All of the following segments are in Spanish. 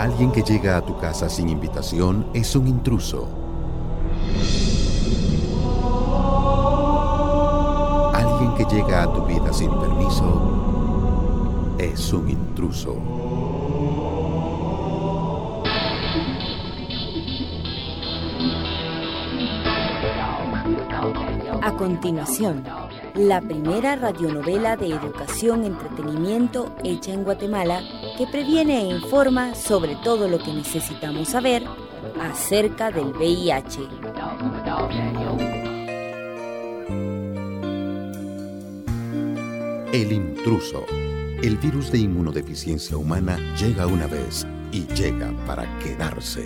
Alguien que llega a tu casa sin invitación es un intruso. Alguien que llega a tu vida sin permiso es un intruso. A continuación, la primera radionovela de educación entretenimiento hecha en Guatemala que previene e informa sobre todo lo que necesitamos saber acerca del VIH. El intruso. El virus de inmunodeficiencia humana llega una vez y llega para quedarse.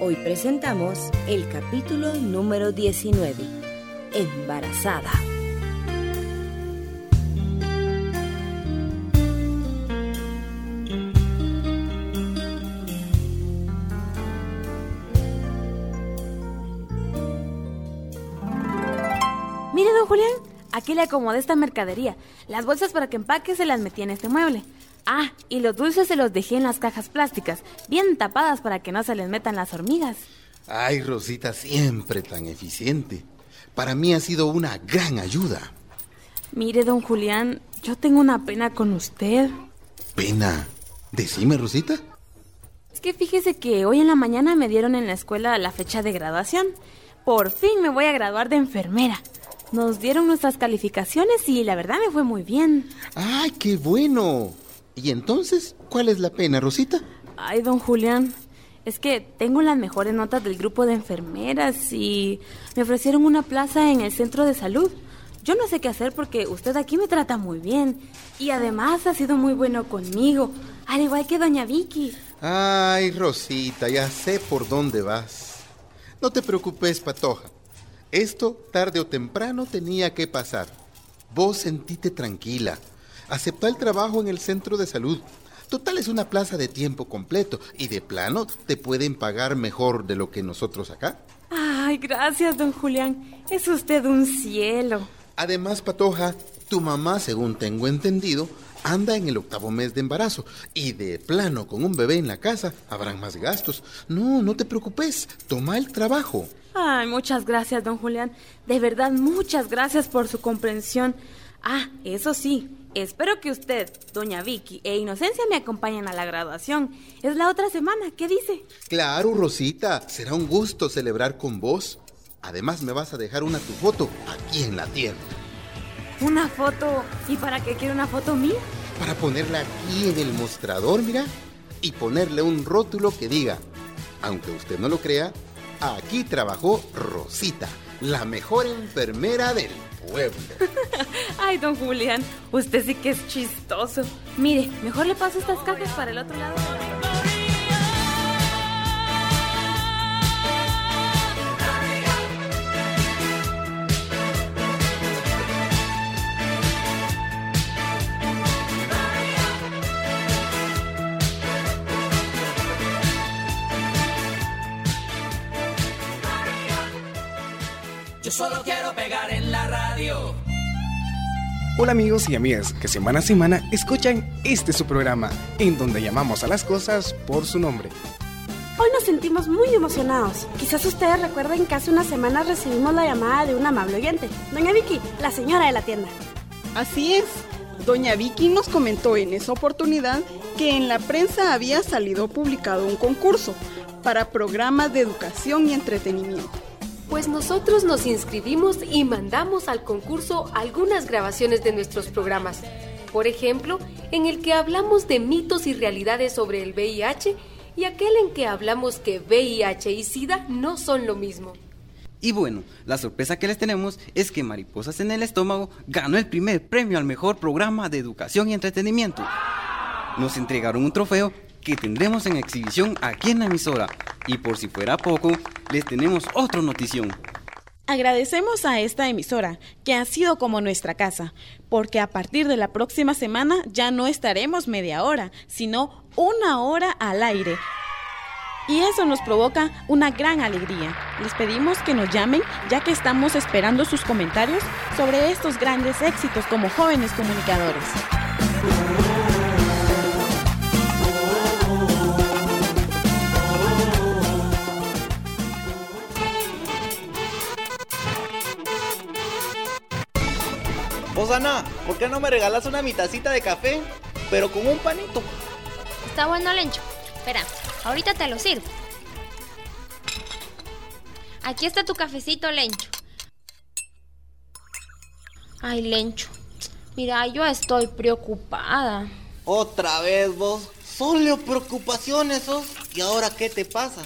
Hoy presentamos el capítulo número 19, Embarazada. Julián, aquí le acomodé esta mercadería. Las bolsas para que empaque se las metí en este mueble. Ah, y los dulces se los dejé en las cajas plásticas, bien tapadas para que no se les metan las hormigas. Ay, Rosita, siempre tan eficiente. Para mí ha sido una gran ayuda. Mire, don Julián, yo tengo una pena con usted. ¿Pena? Decime, Rosita. Es que fíjese que hoy en la mañana me dieron en la escuela la fecha de graduación. Por fin me voy a graduar de enfermera. Nos dieron nuestras calificaciones y la verdad me fue muy bien. ¡Ay, qué bueno! ¿Y entonces cuál es la pena, Rosita? Ay, don Julián, es que tengo las mejores notas del grupo de enfermeras y me ofrecieron una plaza en el centro de salud. Yo no sé qué hacer porque usted aquí me trata muy bien y además ha sido muy bueno conmigo, al igual que doña Vicky. Ay, Rosita, ya sé por dónde vas. No te preocupes, Patoja. Esto, tarde o temprano, tenía que pasar. Vos sentite tranquila. Acepta el trabajo en el centro de salud. Total es una plaza de tiempo completo y de plano te pueden pagar mejor de lo que nosotros acá. Ay, gracias, don Julián. Es usted un cielo. Además, Patoja, tu mamá, según tengo entendido, anda en el octavo mes de embarazo y de plano con un bebé en la casa habrán más gastos. No, no te preocupes, toma el trabajo. Ay, muchas gracias, don Julián. De verdad, muchas gracias por su comprensión. Ah, eso sí, espero que usted, doña Vicky e Inocencia me acompañen a la graduación. Es la otra semana, ¿qué dice? Claro, Rosita, será un gusto celebrar con vos. Además, me vas a dejar una tu foto aquí en la tienda. ¿Una foto? ¿Y para qué quiere una foto mía? Para ponerla aquí en el mostrador, mira, y ponerle un rótulo que diga, aunque usted no lo crea, aquí trabajó Rosita, la mejor enfermera del pueblo. Ay, don Julián, usted sí que es chistoso. Mire, mejor le paso estas cajas para el otro lado. Yo solo quiero pegar en la radio. Hola amigos y amigas que semana a semana escuchan este su programa, en donde llamamos a las cosas por su nombre. Hoy nos sentimos muy emocionados. Quizás ustedes recuerden que hace unas semanas recibimos la llamada de un amable oyente, Doña Vicky, la señora de la tienda. Así es. Doña Vicky nos comentó en esa oportunidad que en la prensa había salido publicado un concurso para programas de educación y entretenimiento. Pues nosotros nos inscribimos y mandamos al concurso algunas grabaciones de nuestros programas. Por ejemplo, en el que hablamos de mitos y realidades sobre el VIH y aquel en que hablamos que VIH y SIDA no son lo mismo. Y bueno, la sorpresa que les tenemos es que Mariposas en el Estómago ganó el primer premio al mejor programa de educación y entretenimiento. Nos entregaron un trofeo que tendremos en exhibición aquí en la emisora. Y por si fuera poco, les tenemos otra notición. Agradecemos a esta emisora, que ha sido como nuestra casa, porque a partir de la próxima semana ya no estaremos media hora, sino una hora al aire. Y eso nos provoca una gran alegría. Les pedimos que nos llamen ya que estamos esperando sus comentarios sobre estos grandes éxitos como jóvenes comunicadores. Vos, Ana, ¿por qué no me regalas una mitacita de café? Pero con un panito. Está bueno, Lencho. Espera, ahorita te lo sirvo. Aquí está tu cafecito, Lencho. Ay, Lencho. Mira, yo estoy preocupada. Otra vez vos. Solo preocupaciones sos. ¿Y ahora qué te pasa?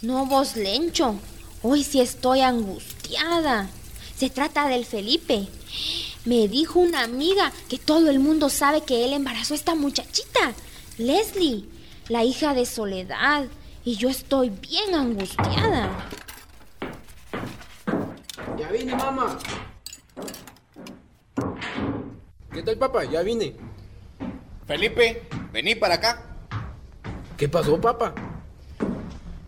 No, vos, Lencho. Hoy sí estoy angustiada. Se trata del Felipe. Me dijo una amiga que todo el mundo sabe que él embarazó a esta muchachita, Leslie, la hija de Soledad. Y yo estoy bien angustiada. Ya vine, mamá. ¿Qué tal, papá? Ya vine. Felipe, vení para acá. ¿Qué pasó, papá?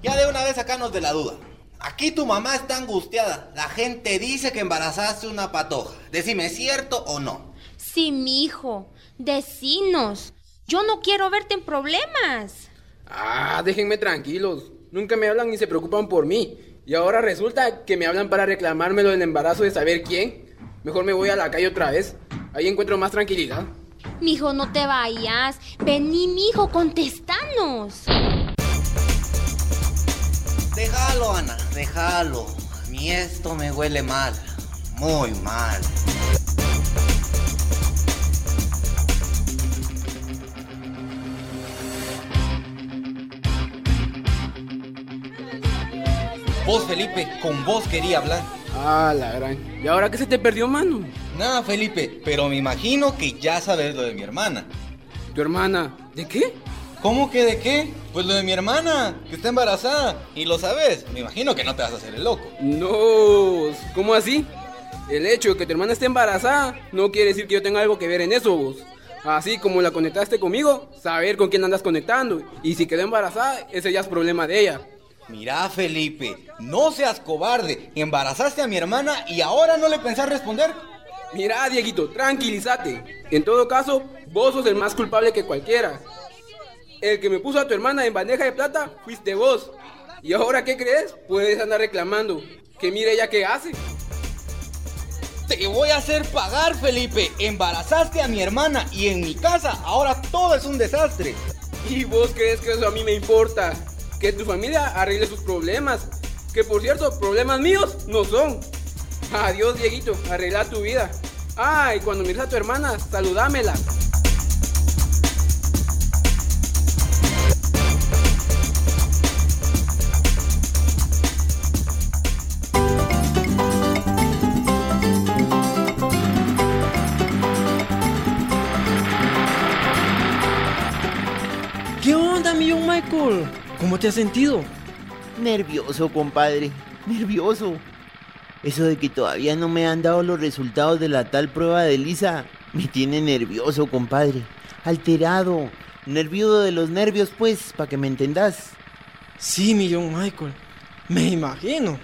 Ya de una vez sacanos de la duda. Aquí tu mamá está angustiada. La gente dice que embarazaste una patoja. Decime, ¿es cierto o no? Sí, mi hijo. Decinos. Yo no quiero verte en problemas. Ah, déjenme tranquilos. Nunca me hablan ni se preocupan por mí. Y ahora resulta que me hablan para reclamarme lo del embarazo de saber quién. Mejor me voy a la calle otra vez. Ahí encuentro más tranquilidad. Mijo, no te vayas. Vení, mijo, contestanos. Déjalo, Ana, déjalo. A mí esto me huele mal. Muy mal. Vos, Felipe, con vos quería hablar. Ah, la gran. ¿Y ahora qué se te perdió, mano? Nada, Felipe, pero me imagino que ya sabes lo de mi hermana. ¿Tu hermana? ¿De qué? ¿Cómo que de qué? Pues lo de mi hermana, que está embarazada. Y lo sabes, me imagino que no te vas a hacer el loco. No, ¿cómo así? El hecho de que tu hermana esté embarazada no quiere decir que yo tenga algo que ver en eso, vos. Así como la conectaste conmigo, saber con quién andas conectando. Y si quedó embarazada, ese ya es problema de ella. Mira, Felipe, no seas cobarde. Embarazaste a mi hermana y ahora no le pensás responder. Mira, Dieguito, tranquilízate. En todo caso, vos sos el más culpable que cualquiera. El que me puso a tu hermana en bandeja de plata fuiste vos. ¿Y ahora qué crees? Puedes andar reclamando. Que mire ella qué hace. Te voy a hacer pagar, Felipe. Embarazaste a mi hermana y en mi casa ahora todo es un desastre. ¿Y vos crees que eso a mí me importa? Que tu familia arregle sus problemas. Que por cierto, problemas míos no son. Adiós, Dieguito. Arregla tu vida. Ah, y cuando mires a tu hermana, saludámela. Michael? ¿Cómo te has sentido? Nervioso, compadre. Nervioso. Eso de que todavía no me han dado los resultados de la tal prueba de Lisa me tiene nervioso, compadre. Alterado. Nervioso de los nervios, pues, para que me entendás. Sí, mi John Michael. Me imagino.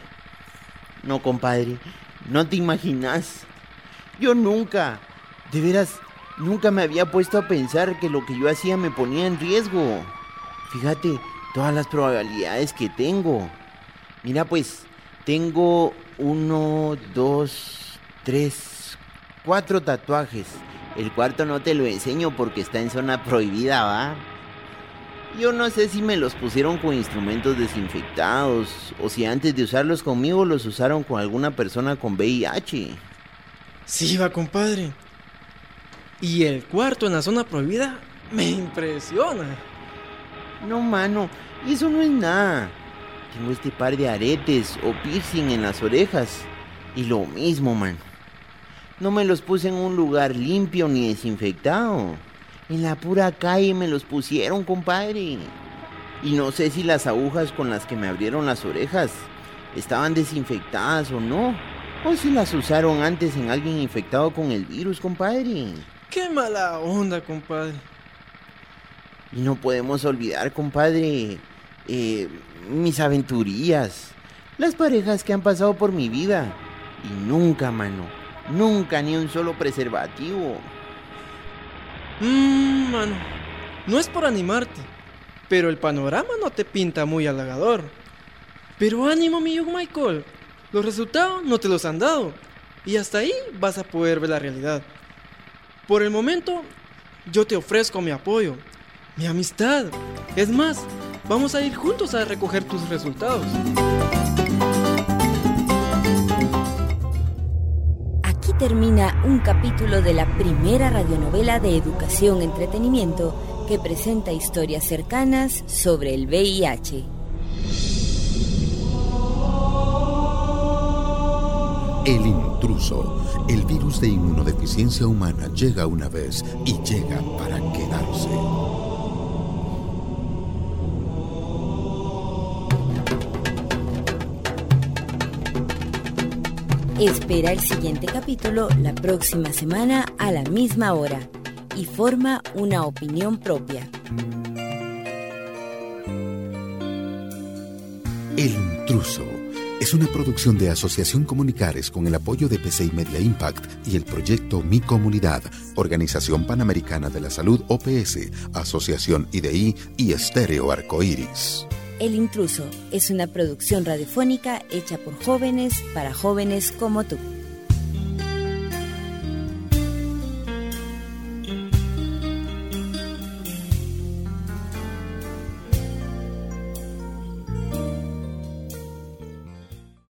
No, compadre. No te imaginas. Yo nunca, de veras, nunca me había puesto a pensar que lo que yo hacía me ponía en riesgo. Fíjate, todas las probabilidades que tengo. Mira, pues, tengo uno, dos, tres, cuatro tatuajes. El cuarto no te lo enseño porque está en zona prohibida, ¿va? Yo no sé si me los pusieron con instrumentos desinfectados o si antes de usarlos conmigo los usaron con alguna persona con VIH. Sí, va, compadre. Y el cuarto en la zona prohibida me impresiona. No, mano, eso no es nada. Tengo este par de aretes o piercing en las orejas. Y lo mismo, man. No me los puse en un lugar limpio ni desinfectado. En la pura calle me los pusieron, compadre. Y no sé si las agujas con las que me abrieron las orejas estaban desinfectadas o no. O si las usaron antes en alguien infectado con el virus, compadre. Qué mala onda, compadre. Y no podemos olvidar, compadre, eh, mis aventurías. Las parejas que han pasado por mi vida. Y nunca, mano. Nunca ni un solo preservativo. Mmm, mano. No es por animarte. Pero el panorama no te pinta muy halagador. Pero ánimo, mi Michael. Los resultados no te los han dado. Y hasta ahí vas a poder ver la realidad. Por el momento, yo te ofrezco mi apoyo, mi amistad. Es más, vamos a ir juntos a recoger tus resultados. Aquí termina un capítulo de la primera radionovela de educación entretenimiento que presenta historias cercanas sobre el VIH. El intruso. El virus de inmunodeficiencia humana llega una vez y llega para quedarse. Espera el siguiente capítulo la próxima semana a la misma hora y forma una opinión propia. El intruso es una producción de Asociación Comunicares con el apoyo de PCI Media Impact y el proyecto Mi Comunidad, Organización Panamericana de la Salud OPS, Asociación IDI y Estéreo Arcoíris. El intruso es una producción radiofónica hecha por jóvenes para jóvenes como tú.